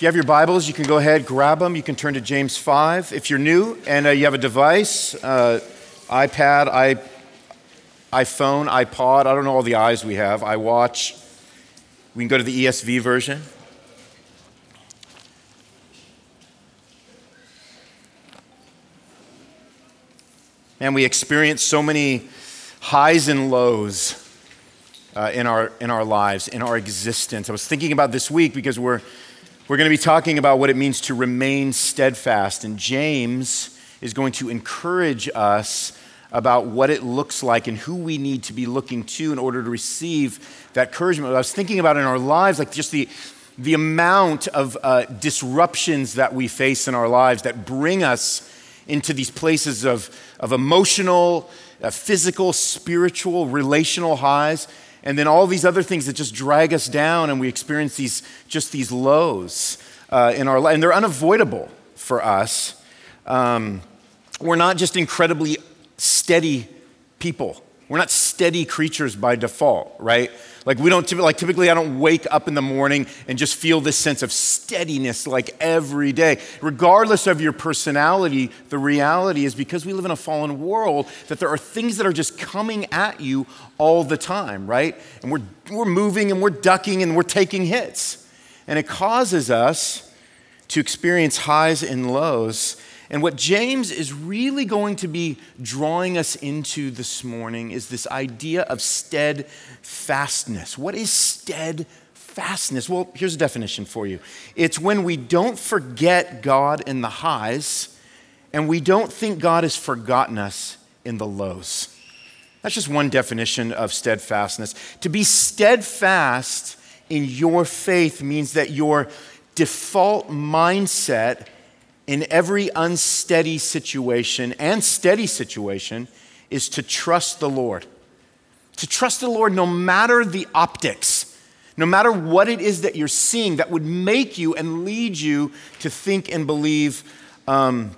If you have your Bibles, you can go ahead, grab them. You can turn to James 5. If you're new and uh, you have a device, uh, iPad, i iPhone, iPod, I don't know all the eyes we have, iWatch. we can go to the ESV version. And we experience so many highs and lows uh, in, our, in our lives, in our existence. I was thinking about this week because we're, we're going to be talking about what it means to remain steadfast. And James is going to encourage us about what it looks like and who we need to be looking to in order to receive that encouragement. I was thinking about in our lives, like just the, the amount of uh, disruptions that we face in our lives that bring us into these places of, of emotional, uh, physical, spiritual, relational highs, and then all these other things that just drag us down, and we experience these just these lows uh, in our life, and they're unavoidable for us. Um, we're not just incredibly steady people. We're not steady creatures by default, right? Like we don't like typically I don't wake up in the morning and just feel this sense of steadiness like every day. Regardless of your personality, the reality is because we live in a fallen world that there are things that are just coming at you all the time, right? And we're we're moving and we're ducking and we're taking hits. And it causes us to experience highs and lows. And what James is really going to be drawing us into this morning is this idea of steadfastness. What is steadfastness? Well, here's a definition for you it's when we don't forget God in the highs and we don't think God has forgotten us in the lows. That's just one definition of steadfastness. To be steadfast in your faith means that your default mindset in every unsteady situation and steady situation is to trust the Lord. To trust the Lord no matter the optics, no matter what it is that you're seeing that would make you and lead you to think and believe um,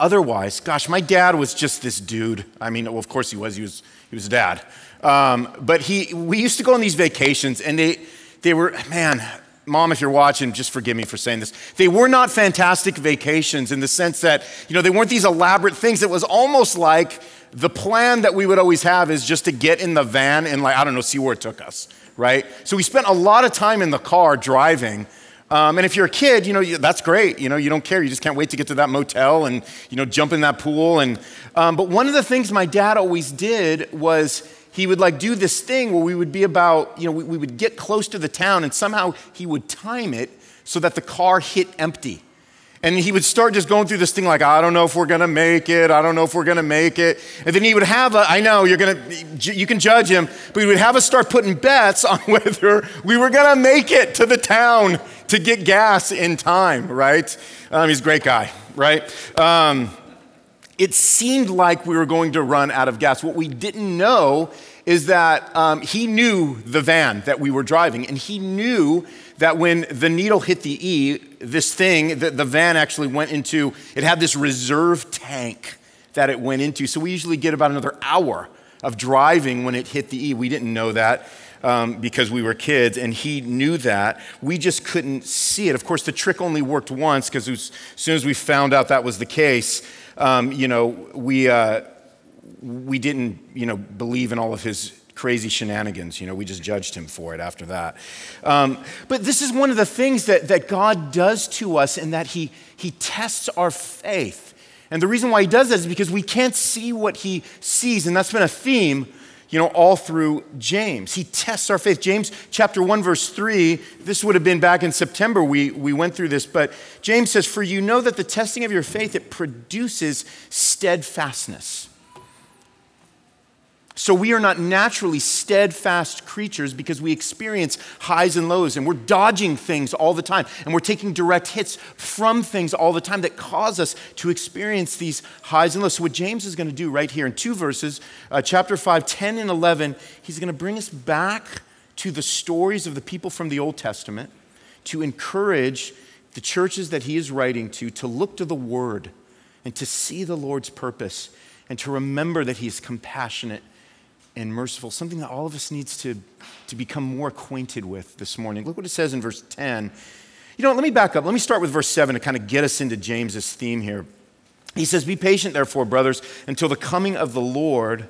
otherwise. Gosh, my dad was just this dude. I mean, well, of course he was. He was, he was a dad. Um, but he, we used to go on these vacations, and they, they were, man, Mom, if you're watching, just forgive me for saying this. They were not fantastic vacations in the sense that, you know, they weren't these elaborate things. It was almost like the plan that we would always have is just to get in the van and, like, I don't know, see where it took us, right? So we spent a lot of time in the car driving. Um, and if you're a kid, you know, that's great. You know, you don't care. You just can't wait to get to that motel and, you know, jump in that pool. And, um, but one of the things my dad always did was, he would like do this thing where we would be about, you know, we, we would get close to the town and somehow he would time it so that the car hit empty. And he would start just going through this thing like, I don't know if we're gonna make it. I don't know if we're gonna make it. And then he would have a, I know you're gonna, you can judge him, but he would have us start putting bets on whether we were gonna make it to the town to get gas in time, right? Um, he's a great guy, right? Um, it seemed like we were going to run out of gas. What we didn't know is that um, he knew the van that we were driving, and he knew that when the needle hit the E, this thing, the, the van actually went into, it had this reserve tank that it went into. So we usually get about another hour of driving when it hit the E. We didn't know that. Um, because we were kids, and he knew that. We just couldn't see it. Of course, the trick only worked once because as soon as we found out that was the case, um, you know, we, uh, we didn't, you know, believe in all of his crazy shenanigans. You know, we just judged him for it after that. Um, but this is one of the things that, that God does to us in that he, he tests our faith. And the reason why he does that is because we can't see what he sees. And that's been a theme you know, all through James. He tests our faith. James chapter 1, verse 3, this would have been back in September we, we went through this, but James says, For you know that the testing of your faith, it produces steadfastness. So we are not naturally steadfast creatures because we experience highs and lows and we're dodging things all the time and we're taking direct hits from things all the time that cause us to experience these highs and lows. So what James is going to do right here in two verses, uh, chapter 5, 10 and 11, he's going to bring us back to the stories of the people from the Old Testament to encourage the churches that he is writing to to look to the word and to see the Lord's purpose and to remember that he is compassionate and merciful, something that all of us needs to, to become more acquainted with this morning. Look what it says in verse 10. You know, let me back up. Let me start with verse 7 to kind of get us into James's theme here. He says, Be patient, therefore, brothers, until the coming of the Lord.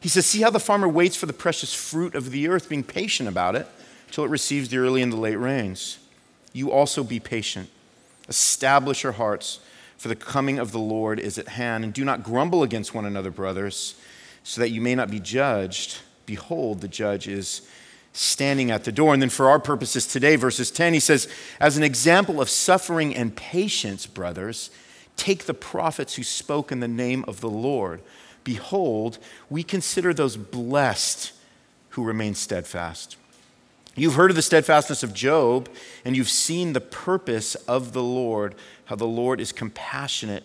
He says, See how the farmer waits for the precious fruit of the earth, being patient about it, till it receives the early and the late rains. You also be patient. Establish your hearts, for the coming of the Lord is at hand. And do not grumble against one another, brothers, so that you may not be judged. Behold, the judge is standing at the door. And then, for our purposes today, verses 10, he says, As an example of suffering and patience, brothers, take the prophets who spoke in the name of the Lord. Behold, we consider those blessed who remain steadfast. You've heard of the steadfastness of Job, and you've seen the purpose of the Lord, how the Lord is compassionate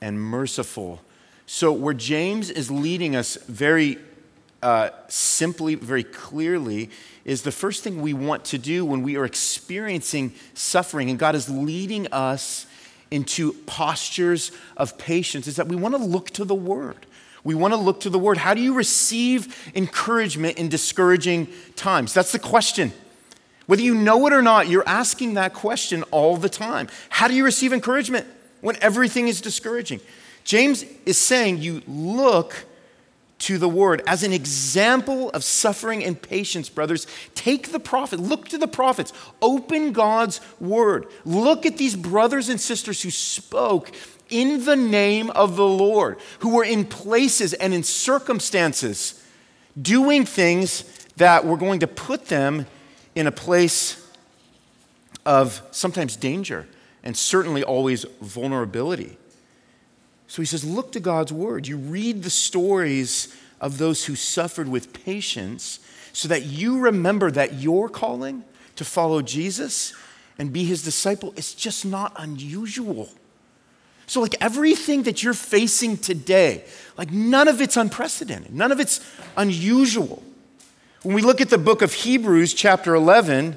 and merciful. So, where James is leading us very uh, simply, very clearly, is the first thing we want to do when we are experiencing suffering and God is leading us into postures of patience is that we want to look to the Word. We want to look to the Word. How do you receive encouragement in discouraging times? That's the question. Whether you know it or not, you're asking that question all the time. How do you receive encouragement when everything is discouraging? James is saying you look to the word as an example of suffering and patience, brothers. Take the prophet, look to the prophets, open God's word. Look at these brothers and sisters who spoke in the name of the Lord, who were in places and in circumstances doing things that were going to put them in a place of sometimes danger and certainly always vulnerability. So he says, Look to God's word. You read the stories of those who suffered with patience so that you remember that your calling to follow Jesus and be his disciple is just not unusual. So, like everything that you're facing today, like none of it's unprecedented, none of it's unusual. When we look at the book of Hebrews, chapter 11,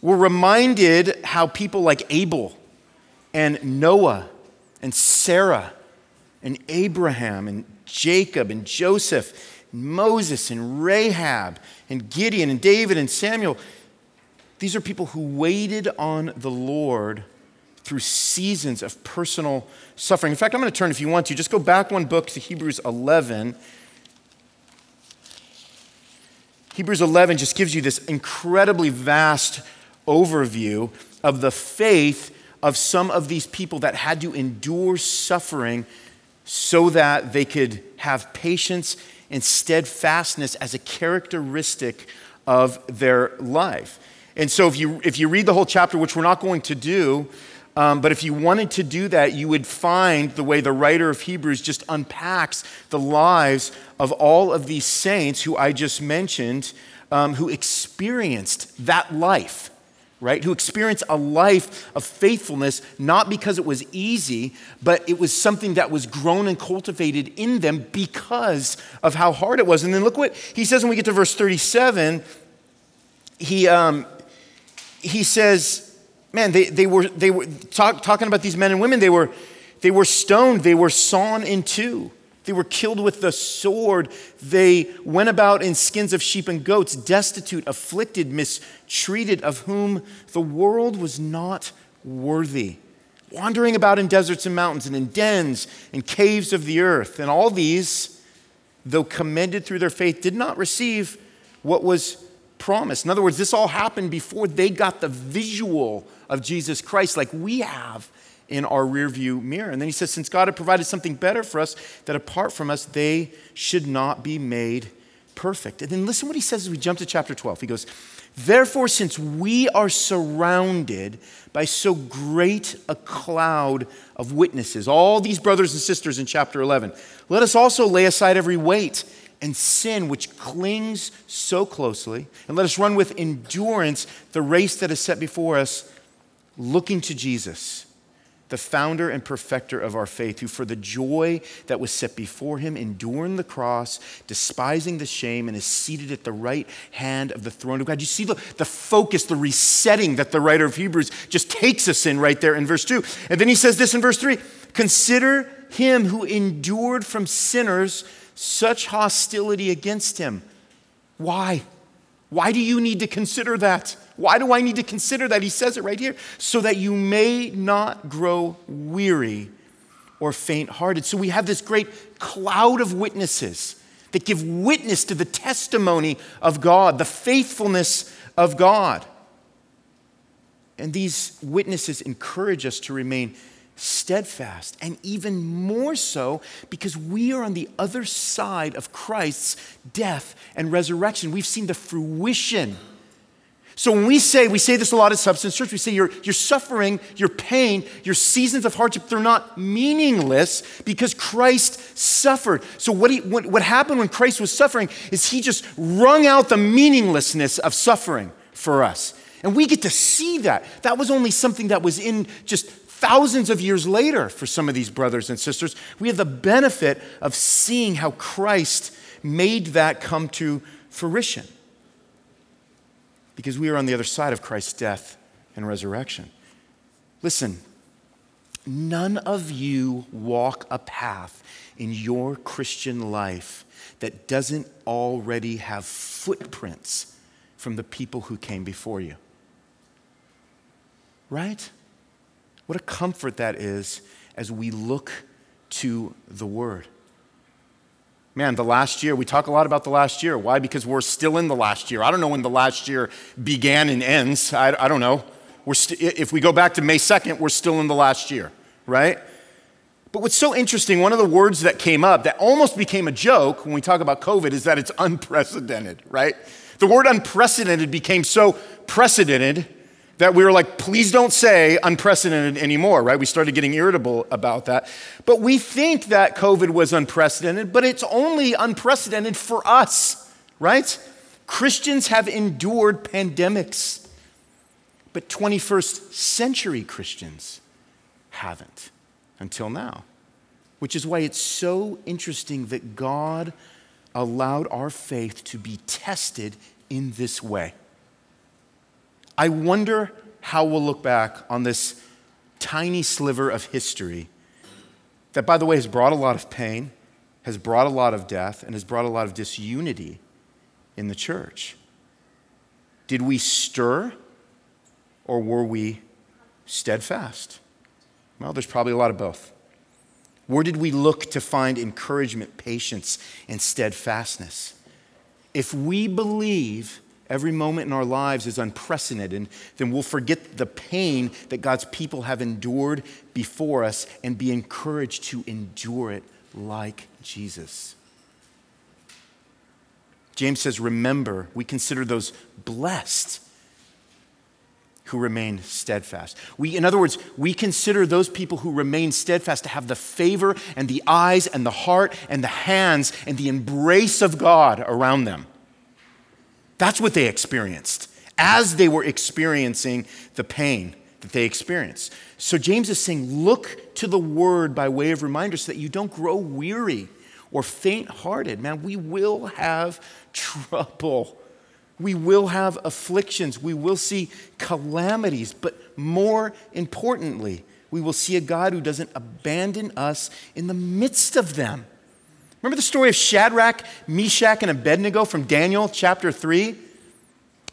we're reminded how people like Abel and Noah and Sarah and Abraham and Jacob and Joseph, and Moses and Rahab and Gideon and David and Samuel. These are people who waited on the Lord through seasons of personal suffering. In fact, I'm going to turn, if you want to, just go back one book to Hebrews 11. Hebrews 11 just gives you this incredibly vast overview of the faith of some of these people that had to endure suffering so that they could have patience and steadfastness as a characteristic of their life. And so, if you, if you read the whole chapter, which we're not going to do, um, but if you wanted to do that, you would find the way the writer of Hebrews just unpacks the lives of all of these saints who I just mentioned, um, who experienced that life right? Who experienced a life of faithfulness, not because it was easy, but it was something that was grown and cultivated in them because of how hard it was. And then look what he says when we get to verse 37. He, um, he says, man, they, they were, they were talk, talking about these men and women, they were, they were stoned, they were sawn in two. They were killed with the sword. They went about in skins of sheep and goats, destitute, afflicted, mistreated, of whom the world was not worthy. Wandering about in deserts and mountains and in dens and caves of the earth. And all these, though commended through their faith, did not receive what was promised. In other words, this all happened before they got the visual of Jesus Christ like we have in our rearview mirror. And then he says, since God had provided something better for us, that apart from us, they should not be made perfect. And then listen what he says as we jump to chapter 12. He goes, Therefore, since we are surrounded by so great a cloud of witnesses, all these brothers and sisters in chapter 11, let us also lay aside every weight and sin which clings so closely, and let us run with endurance the race that is set before us, looking to Jesus the founder and perfecter of our faith, who for the joy that was set before him endured the cross, despising the shame, and is seated at the right hand of the throne of God. You see the, the focus, the resetting that the writer of Hebrews just takes us in right there in verse 2. And then he says this in verse 3 Consider him who endured from sinners such hostility against him. Why? Why do you need to consider that? Why do I need to consider that? He says it right here. So that you may not grow weary or faint hearted. So we have this great cloud of witnesses that give witness to the testimony of God, the faithfulness of God. And these witnesses encourage us to remain steadfast, and even more so because we are on the other side of Christ's death and resurrection. We've seen the fruition. So when we say, we say this a lot at Substance Church, we say your, your suffering, your pain, your seasons of hardship, they're not meaningless because Christ suffered. So what, he, what, what happened when Christ was suffering is he just wrung out the meaninglessness of suffering for us. And we get to see that. That was only something that was in just thousands of years later for some of these brothers and sisters. We have the benefit of seeing how Christ made that come to fruition because we are on the other side of Christ's death and resurrection. Listen, none of you walk a path in your Christian life that doesn't already have footprints from the people who came before you. Right? What a comfort that is as we look to the Word. Man, the last year, we talk a lot about the last year. Why? Because we're still in the last year. I don't know when the last year began and ends. I, I don't know. We're st- if we go back to May 2nd, we're still in the last year, right? But what's so interesting, one of the words that came up that almost became a joke when we talk about COVID is that it's unprecedented, right? The word unprecedented became so precedented that we were like, please don't say unprecedented anymore, right? We started getting irritable about that. But we think that COVID was unprecedented, but it's only unprecedented for us, right? Christians have endured pandemics, but 21st century Christians haven't until now, which is why it's so interesting that God allowed our faith to be tested in this way. I wonder how we'll look back on this tiny sliver of history that, by the way, has brought a lot of pain, has brought a lot of death, and has brought a lot of disunity in the church. Did we stir or were we steadfast? Well, there's probably a lot of both. Where did we look to find encouragement, patience, and steadfastness? If we believe every moment in our lives is unprecedented, and then we'll forget the pain that God's people have endured before us and be encouraged to endure it like Jesus. James says, Remember, we consider those blessed who remain steadfast. We, in other words, we consider those people who remain steadfast to have the favor and the eyes and the heart and the hands and the embrace of God around them. That's what they experienced as they were experiencing the pain that they experienced. So James is saying, look to the word by way of reminder so that you don't grow weary or faint hearted. Man, we will have trouble. We will have afflictions. We will see calamities. But more importantly, we will see a God who doesn't abandon us in the midst of them. Remember the story of Shadrach, Meshach, and Abednego from Daniel chapter 3?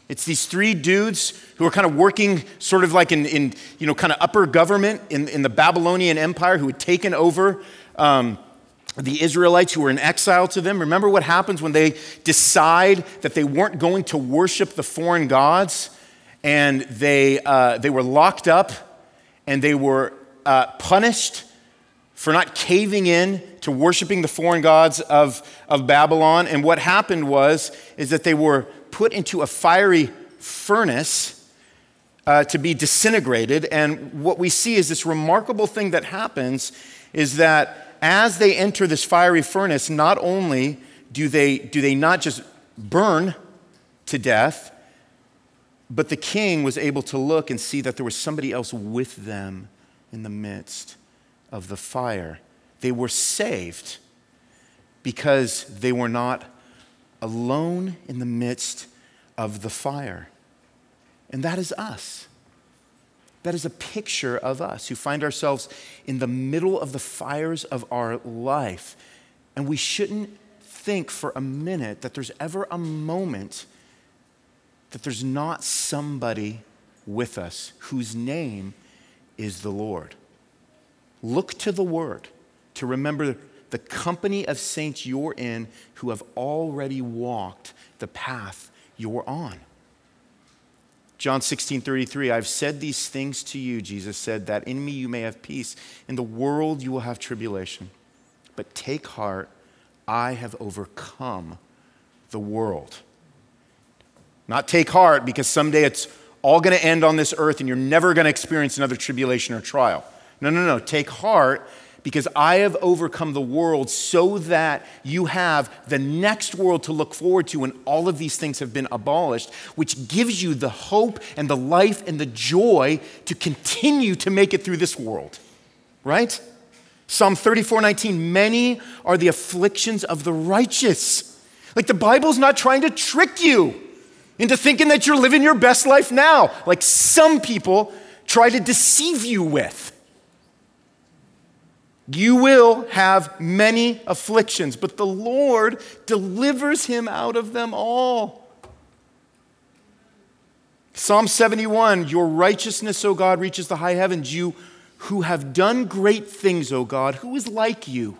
It's these three dudes who are kind of working sort of like in, in you know, kind of upper government in, in the Babylonian Empire who had taken over um, the Israelites who were in exile to them. Remember what happens when they decide that they weren't going to worship the foreign gods and they, uh, they were locked up and they were uh, punished for not caving in to worshiping the foreign gods of, of Babylon. And what happened was, is that they were put into a fiery furnace uh, to be disintegrated. And what we see is this remarkable thing that happens is that as they enter this fiery furnace, not only do they, do they not just burn to death, but the king was able to look and see that there was somebody else with them in the midst of the fire. They were saved because they were not alone in the midst of the fire. And that is us. That is a picture of us who find ourselves in the middle of the fires of our life. And we shouldn't think for a minute that there's ever a moment that there's not somebody with us whose name is the Lord. Look to the Word to remember the company of saints you're in who have already walked the path you're on. John 16, 33, I've said these things to you, Jesus said, that in me you may have peace. In the world you will have tribulation. But take heart, I have overcome the world. Not take heart because someday it's all going to end on this earth and you're never going to experience another tribulation or trial. No, no, no. Take heart because I have overcome the world so that you have the next world to look forward to when all of these things have been abolished, which gives you the hope and the life and the joy to continue to make it through this world. Right? Psalm 34 19, many are the afflictions of the righteous. Like the Bible's not trying to trick you into thinking that you're living your best life now, like some people try to deceive you with. You will have many afflictions, but the Lord delivers him out of them all. Psalm 71 Your righteousness, O God, reaches the high heavens. You who have done great things, O God, who is like you?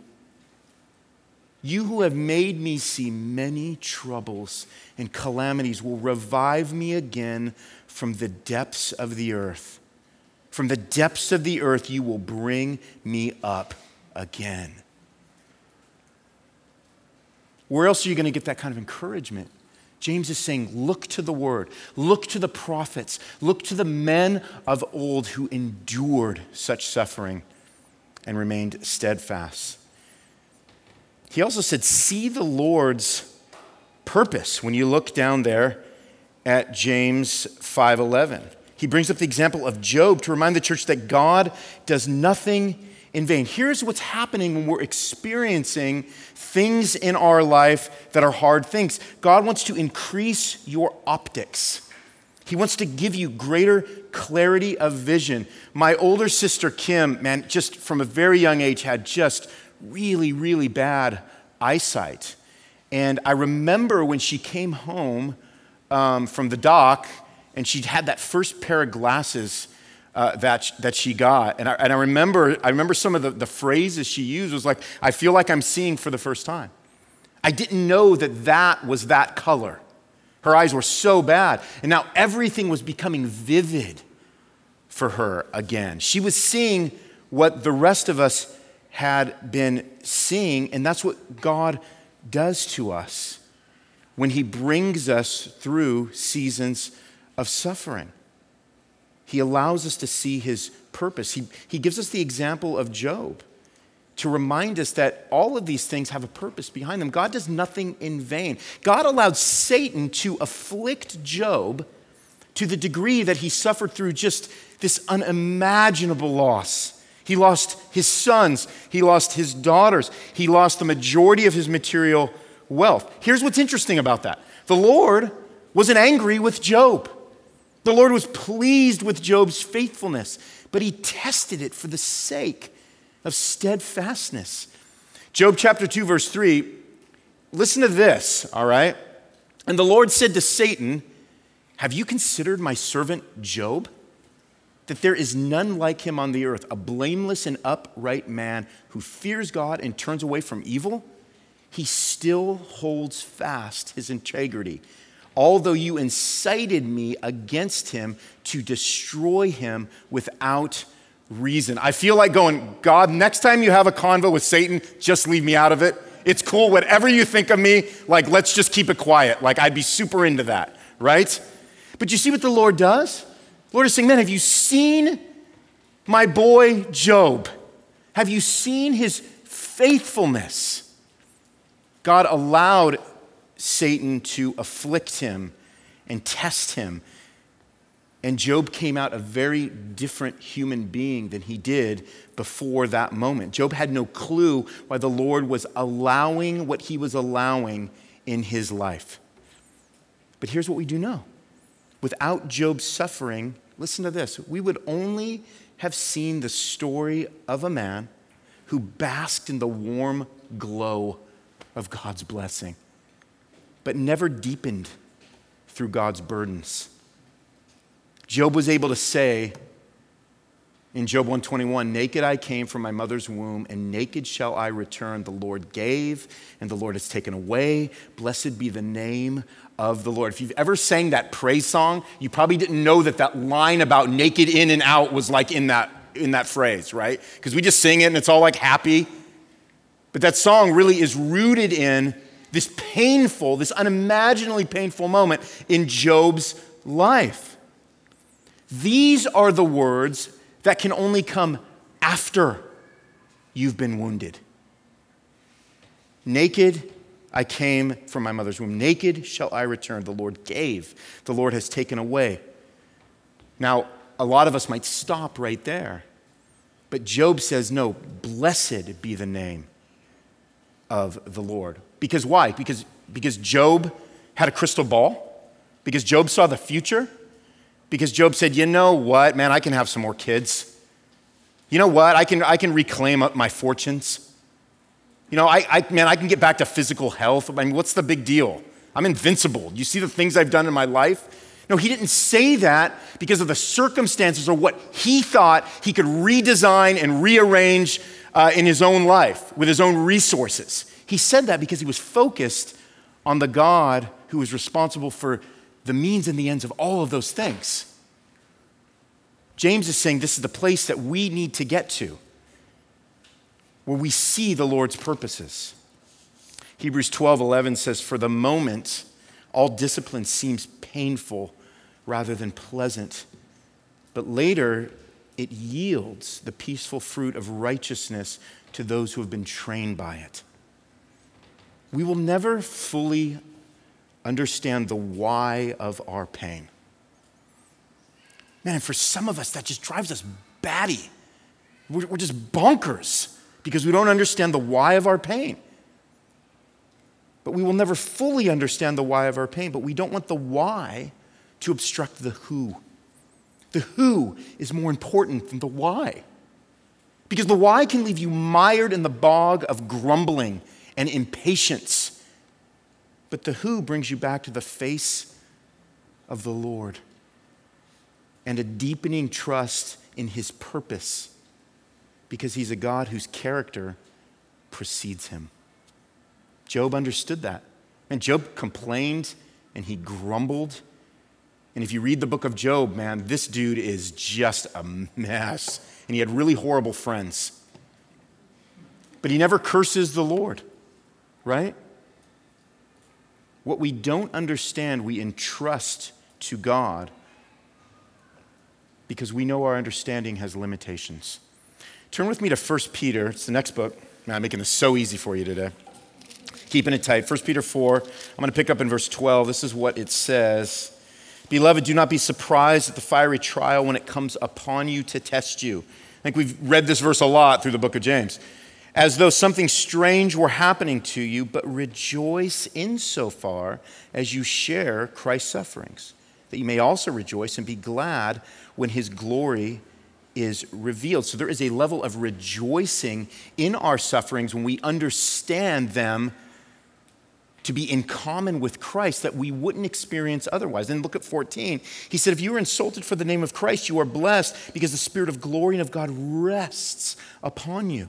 You who have made me see many troubles and calamities will revive me again from the depths of the earth. From the depths of the earth, you will bring me up again. Where else are you going to get that kind of encouragement? James is saying, look to the word, look to the prophets, look to the men of old who endured such suffering and remained steadfast. He also said, see the Lord's purpose when you look down there at James 5:11. He brings up the example of Job to remind the church that God does nothing in vain. Here's what's happening when we're experiencing things in our life that are hard things. God wants to increase your optics. He wants to give you greater clarity of vision. My older sister Kim, man, just from a very young age had just really, really bad eyesight. And I remember when she came home um, from the dock and she'd had that first pair of glasses uh, that, that she got. And I, and I, remember, I remember some of the, the phrases she used was like, I feel like I'm seeing for the first time. I didn't know that that was that color. Her eyes were so bad. And now everything was becoming vivid for her again. She was seeing what the rest of us had been seeing, and that's what God does to us when He brings us through seasons of suffering. He allows us to see His purpose. He, he gives us the example of Job to remind us that all of these things have a purpose behind them. God does nothing in vain. God allowed Satan to afflict Job to the degree that he suffered through just this unimaginable loss he lost his sons. He lost his daughters. He lost the majority of his material wealth. Here's what's interesting about that the Lord wasn't angry with Job. The Lord was pleased with Job's faithfulness, but he tested it for the sake of steadfastness. Job chapter 2, verse 3, listen to this, all right? And the Lord said to Satan, Have you considered my servant Job? that there is none like him on the earth, a blameless and upright man who fears God and turns away from evil, he still holds fast his integrity. Although you incited me against him to destroy him without reason. I feel like going, God, next time you have a convo with Satan, just leave me out of it. It's cool, whatever you think of me, like, let's just keep it quiet. Like, I'd be super into that, right? But you see what the Lord does? The Lord is saying, Man, have you seen my boy Job? Have you seen his faithfulness? God allowed Satan to afflict him and test him. And Job came out a very different human being than he did before that moment. Job had no clue why the Lord was allowing what he was allowing in his life. But here's what we do know without Job's suffering, listen to this, we would only have seen the story of a man who basked in the warm glow of God's blessing, but never deepened through God's burdens. Job was able to say in Job 121 Naked I came from my mother's womb, and naked shall I return. The Lord gave, and the Lord has taken away. Blessed be the name of the Lord. If you've ever sang that praise song, you probably didn't know that that line about naked in and out was like in that, in that phrase, right? Because we just sing it and it's all like happy. But that song really is rooted in this painful, this unimaginably painful moment in Job's life. These are the words that can only come after you've been wounded. Naked I came from my mother's womb. Naked shall I return. The Lord gave, the Lord has taken away. Now, a lot of us might stop right there. But Job says, no, blessed be the name of the Lord. Because why? Because, because Job had a crystal ball? Because Job saw the future? Because Job said, you know what, man, I can have some more kids. You know what, I can, I can reclaim up my fortunes. You know, I, I, man, I can get back to physical health. I mean, what's the big deal? I'm invincible. You see the things I've done in my life? No, he didn't say that because of the circumstances or what he thought he could redesign and rearrange uh, in his own life with his own resources. He said that because he was focused on the God who is responsible for the means and the ends of all of those things. James is saying this is the place that we need to get to, where we see the Lord's purposes. Hebrews 12 11 says, For the moment, all discipline seems painful rather than pleasant, but later it yields the peaceful fruit of righteousness to those who have been trained by it. We will never fully understand the why of our pain. Man, and for some of us, that just drives us batty. We're, we're just bonkers because we don't understand the why of our pain. But we will never fully understand the why of our pain, but we don't want the why to obstruct the who. The who is more important than the why. Because the why can leave you mired in the bog of grumbling and impatience. But the who brings you back to the face of the Lord and a deepening trust in his purpose because he's a God whose character precedes him. Job understood that. And Job complained and he grumbled. And if you read the book of Job, man, this dude is just a mess. And he had really horrible friends. But he never curses the Lord, right? What we don't understand, we entrust to God because we know our understanding has limitations. Turn with me to 1 Peter. It's the next book. Man, I'm making this so easy for you today. Keeping it tight. 1 Peter 4. I'm going to pick up in verse 12. This is what it says. Beloved, do not be surprised at the fiery trial when it comes upon you to test you. I think we've read this verse a lot through the book of James. As though something strange were happening to you, but rejoice insofar as you share Christ's sufferings, that you may also rejoice and be glad when his glory is revealed. So there is a level of rejoicing in our sufferings when we understand them to be in common with Christ that we wouldn't experience otherwise. Then look at 14. He said, If you are insulted for the name of Christ, you are blessed because the Spirit of glory and of God rests upon you.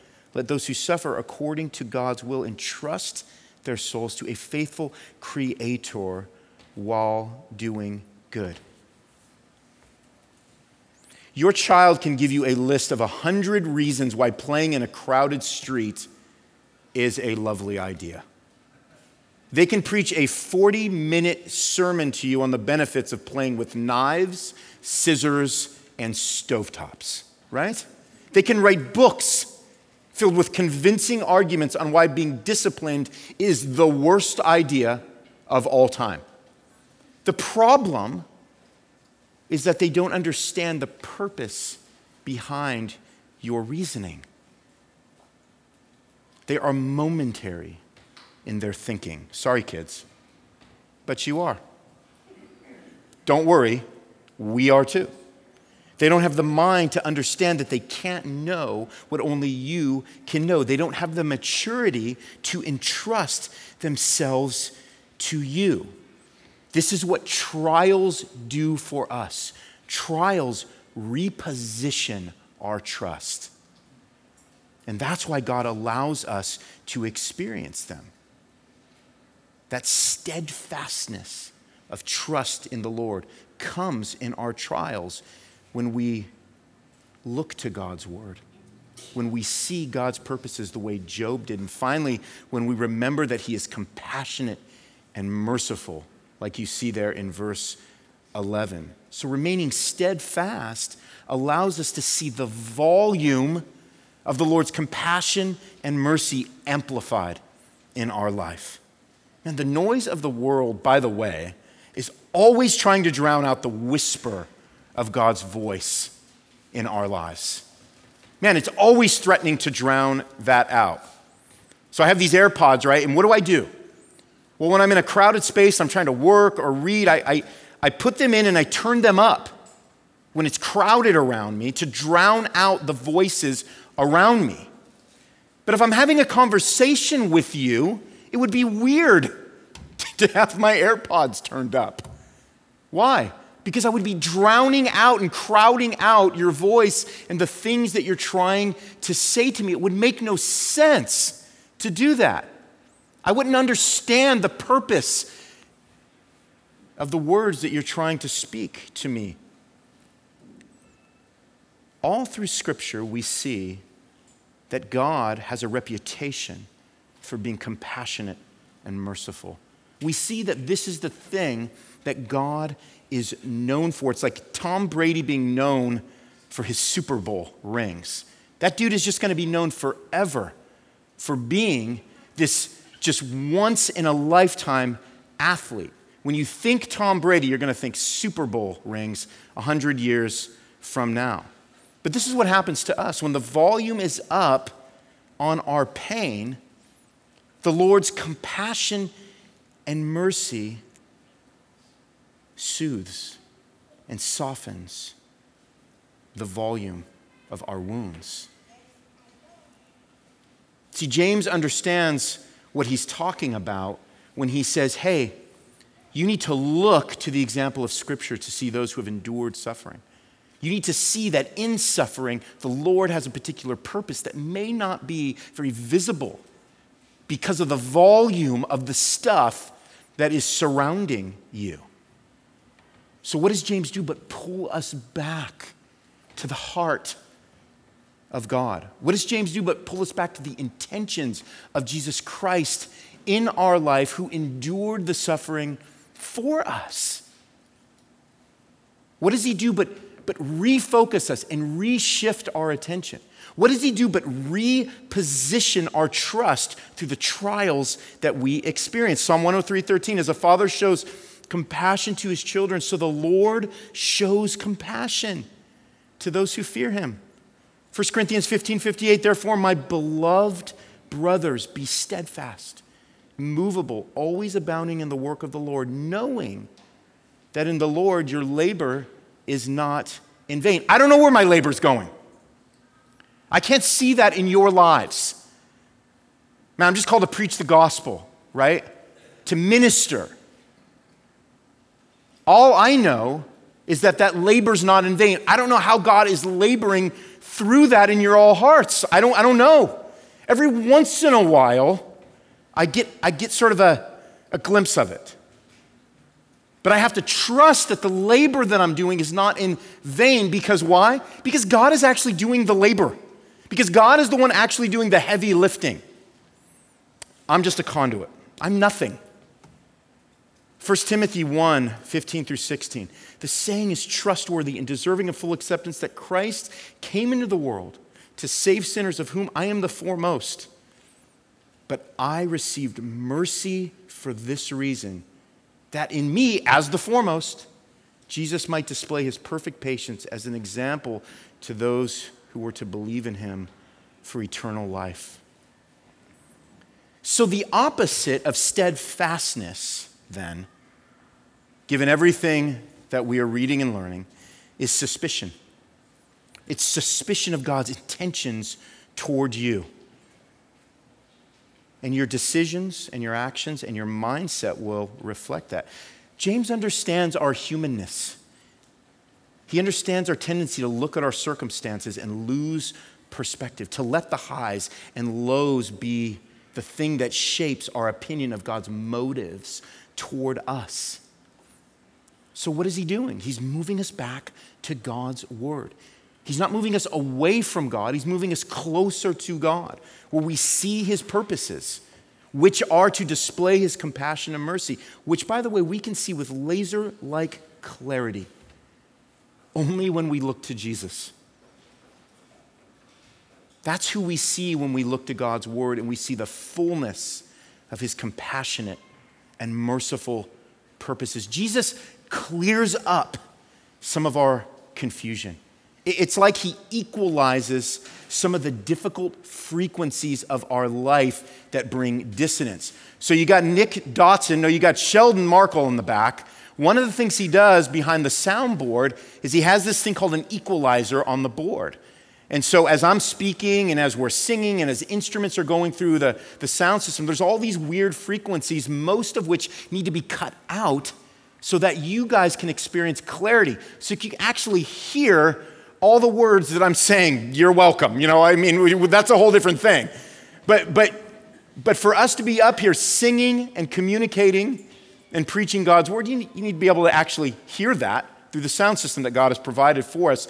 let those who suffer according to God's will entrust their souls to a faithful Creator while doing good. Your child can give you a list of a 100 reasons why playing in a crowded street is a lovely idea. They can preach a 40 minute sermon to you on the benefits of playing with knives, scissors, and stovetops, right? They can write books filled with convincing arguments on why being disciplined is the worst idea of all time. The problem is that they don't understand the purpose behind your reasoning. They are momentary in their thinking. Sorry, kids, but you are. Don't worry, we are too. They don't have the mind to understand that they can't know what only you can know. They don't have the maturity to entrust themselves to you. This is what trials do for us. Trials reposition our trust. And that's why God allows us to experience them. That steadfastness of trust in the Lord comes in our trials when we look to God's word, when we see God's purposes the way Job did, and finally, when we remember that he is compassionate and merciful, like you see there in verse 11. So, remaining steadfast allows us to see the volume of the Lord's compassion and mercy amplified in our life. And the noise of the world, by the way, is always trying to drown out the whisper of God's voice in our lives. Man, it's always threatening to drown that out. So I have these AirPods, right? And what do I do? Well, when I'm in a crowded space, I'm trying to work or read, I, I, I put them in and I turn them up when it's crowded around me to drown out the voices around me. But if I'm having a conversation with you, it would be weird to have my AirPods turned up. Why? Because I would be drowning out and crowding out your voice and the things that you're trying to say to me. It would make no sense to do that. I wouldn't understand the purpose of the words that you're trying to speak to me. All through Scripture, we see that God has a reputation for being compassionate and merciful. We see that this is the thing that God is known for. It's like Tom Brady being known for his Super Bowl rings. That dude is just going to be known forever for being this just once in a lifetime athlete. When you think Tom Brady, you're going to think Super Bowl rings 100 years from now. But this is what happens to us. When the volume is up on our pain, the Lord's compassion and mercy soothes and softens the volume of our wounds. See, James understands what he's talking about when he says, hey, you need to look to the example of Scripture to see those who have endured suffering. You need to see that in suffering, the Lord has a particular purpose that may not be very visible because of the volume of the stuff that is surrounding you. So, what does James do but pull us back to the heart of God? What does James do but pull us back to the intentions of Jesus Christ in our life who endured the suffering for us? What does he do but, but refocus us and reshift our attention? What does he do but reposition our trust through the trials that we experience? Psalm 103 13, as a father shows compassion to his children. So the Lord shows compassion to those who fear him. 1 Corinthians 15 58, therefore, my beloved brothers, be steadfast, movable, always abounding in the work of the Lord, knowing that in the Lord your labor is not in vain. I don't know where my labor is going. I can't see that in your lives. Man, I'm just called to preach the gospel, right? To minister. All I know is that that labor's not in vain. I don't know how God is laboring through that in your all hearts. I don't, I don't know. Every once in a while, I get, I get sort of a, a glimpse of it. But I have to trust that the labor that I'm doing is not in vain because why? Because God is actually doing the labor. Because God is the one actually doing the heavy lifting. I'm just a conduit. I'm nothing. 1 Timothy 1 15 through 16. The saying is trustworthy and deserving of full acceptance that Christ came into the world to save sinners, of whom I am the foremost. But I received mercy for this reason that in me, as the foremost, Jesus might display his perfect patience as an example to those who were to believe in him for eternal life. So, the opposite of steadfastness, then, given everything that we are reading and learning, is suspicion. It's suspicion of God's intentions toward you. And your decisions and your actions and your mindset will reflect that. James understands our humanness. He understands our tendency to look at our circumstances and lose perspective, to let the highs and lows be the thing that shapes our opinion of God's motives toward us. So, what is he doing? He's moving us back to God's word. He's not moving us away from God, He's moving us closer to God, where we see His purposes, which are to display His compassion and mercy, which, by the way, we can see with laser like clarity only when we look to Jesus. That's who we see when we look to God's Word and we see the fullness of His compassionate and merciful purposes. Jesus clears up some of our confusion. It's like he equalizes some of the difficult frequencies of our life that bring dissonance. So you got Nick Dotson, no, you got Sheldon Markle in the back. One of the things he does behind the soundboard is he has this thing called an equalizer on the board. And so, as I'm speaking and as we're singing and as instruments are going through the, the sound system, there's all these weird frequencies, most of which need to be cut out so that you guys can experience clarity. So you can actually hear all the words that I'm saying, you're welcome. You know, I mean, that's a whole different thing. But, but, but for us to be up here singing and communicating and preaching God's word, you need, you need to be able to actually hear that through the sound system that God has provided for us.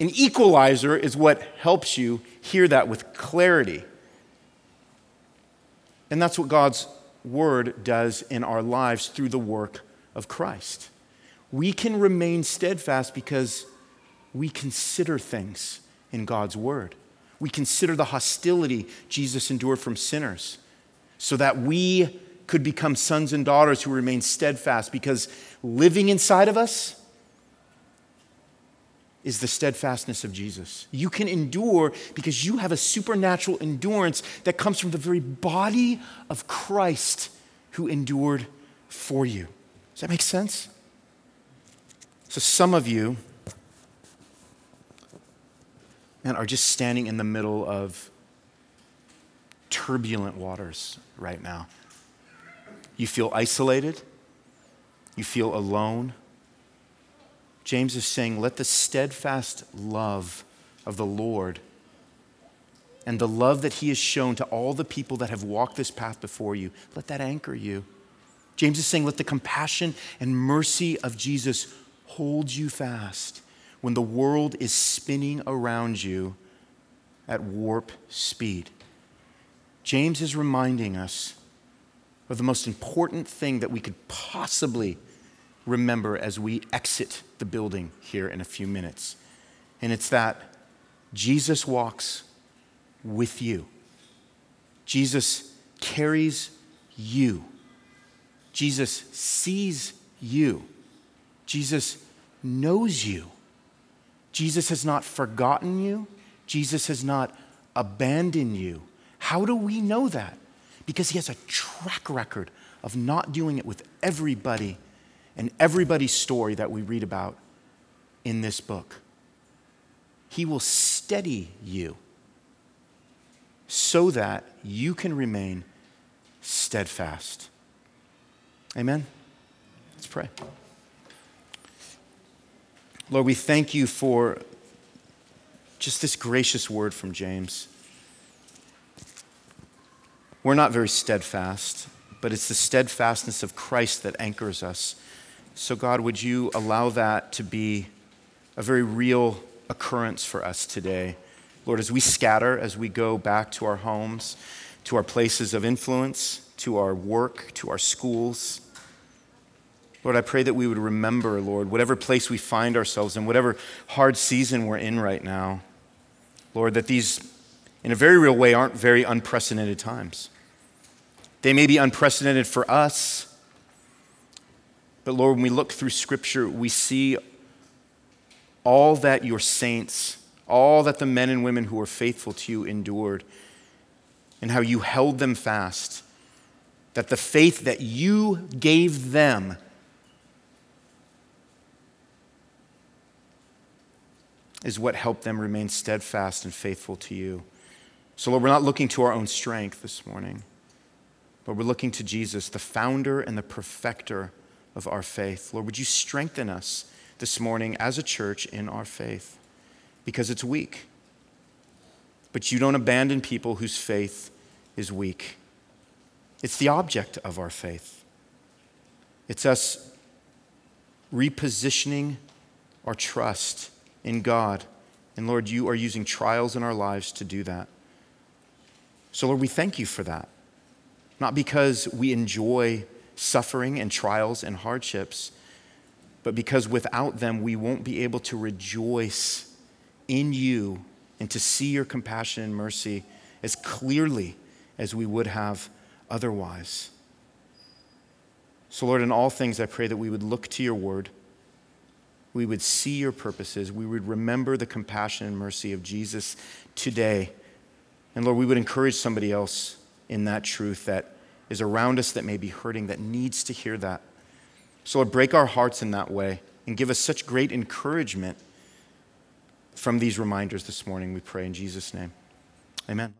An equalizer is what helps you hear that with clarity. And that's what God's word does in our lives through the work of Christ. We can remain steadfast because we consider things in God's word. We consider the hostility Jesus endured from sinners so that we could become sons and daughters who remain steadfast because living inside of us is the steadfastness of Jesus. You can endure because you have a supernatural endurance that comes from the very body of Christ who endured for you. Does that make sense? So, some of you and are just standing in the middle of turbulent waters right now. You feel isolated, you feel alone. James is saying, let the steadfast love of the Lord and the love that he has shown to all the people that have walked this path before you, let that anchor you. James is saying, let the compassion and mercy of Jesus hold you fast when the world is spinning around you at warp speed. James is reminding us of the most important thing that we could possibly remember as we exit the building here in a few minutes. And it's that Jesus walks with you, Jesus carries you, Jesus sees you, Jesus knows you. Jesus has not forgotten you, Jesus has not abandoned you. How do we know that? Because he has a track record of not doing it with everybody and everybody's story that we read about in this book. He will steady you so that you can remain steadfast. Amen? Let's pray. Lord, we thank you for just this gracious word from James. We're not very steadfast, but it's the steadfastness of Christ that anchors us. So, God, would you allow that to be a very real occurrence for us today? Lord, as we scatter, as we go back to our homes, to our places of influence, to our work, to our schools, Lord, I pray that we would remember, Lord, whatever place we find ourselves in, whatever hard season we're in right now, Lord, that these, in a very real way, aren't very unprecedented times. They may be unprecedented for us, But Lord, when we look through Scripture, we see all that your saints, all that the men and women who were faithful to you endured, and how you held them fast. That the faith that you gave them is what helped them remain steadfast and faithful to you. So, Lord, we're not looking to our own strength this morning, but we're looking to Jesus, the founder and the perfecter of our faith. Lord, would you strengthen us this morning as a church in our faith? Because it's weak. But you don't abandon people whose faith is weak. It's the object of our faith. It's us repositioning our trust in God. And Lord, you are using trials in our lives to do that. So, Lord, we thank you for that. Not because we enjoy suffering and trials and hardships, but because without them we won't be able to rejoice in you and to see your compassion and mercy as clearly as we would have otherwise. So, Lord, in all things, I pray that we would look to your word, we would see your purposes, we would remember the compassion and mercy of Jesus today. And Lord, we would encourage somebody else in that truth that is around us that may be hurting, that needs to hear that. So, Lord, break our hearts in that way and give us such great encouragement from these reminders this morning, we pray in Jesus' name. Amen.